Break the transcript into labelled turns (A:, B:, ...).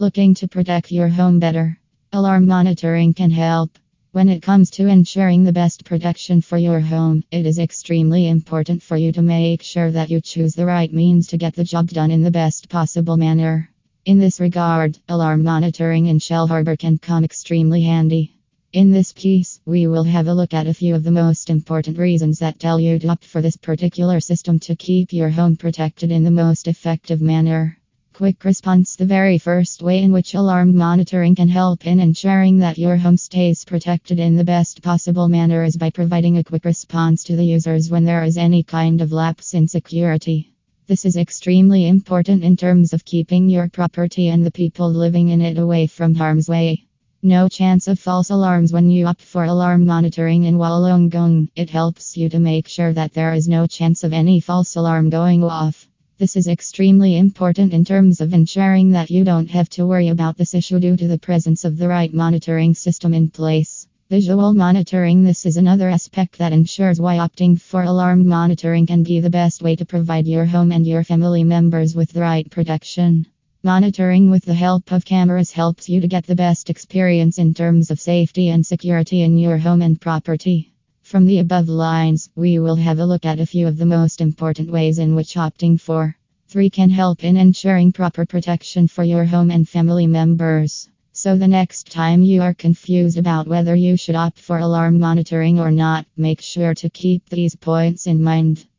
A: Looking to protect your home better? Alarm monitoring can help. When it comes to ensuring the best protection for your home, it is extremely important for you to make sure that you choose the right means to get the job done in the best possible manner. In this regard, alarm monitoring in Shellharbour can come extremely handy. In this piece, we will have a look at a few of the most important reasons that tell you to opt for this particular system to keep your home protected in the most effective manner. Quick response The very first way in which alarm monitoring can help in ensuring that your home stays protected in the best possible manner is by providing a quick response to the users when there is any kind of lapse in security. This is extremely important in terms of keeping your property and the people living in it away from harm's way. No chance of false alarms when you opt for alarm monitoring in Wollongong. It helps you to make sure that there is no chance of any false alarm going off. This is extremely important in terms of ensuring that you don't have to worry about this issue due to the presence of the right monitoring system in place. Visual monitoring This is another aspect that ensures why opting for alarm monitoring can be the best way to provide your home and your family members with the right protection. Monitoring with the help of cameras helps you to get the best experience in terms of safety and security in your home and property. From the above lines, we will have a look at a few of the most important ways in which opting for 3 can help in ensuring proper protection for your home and family members. So, the next time you are confused about whether you should opt for alarm monitoring or not, make sure to keep these points in mind.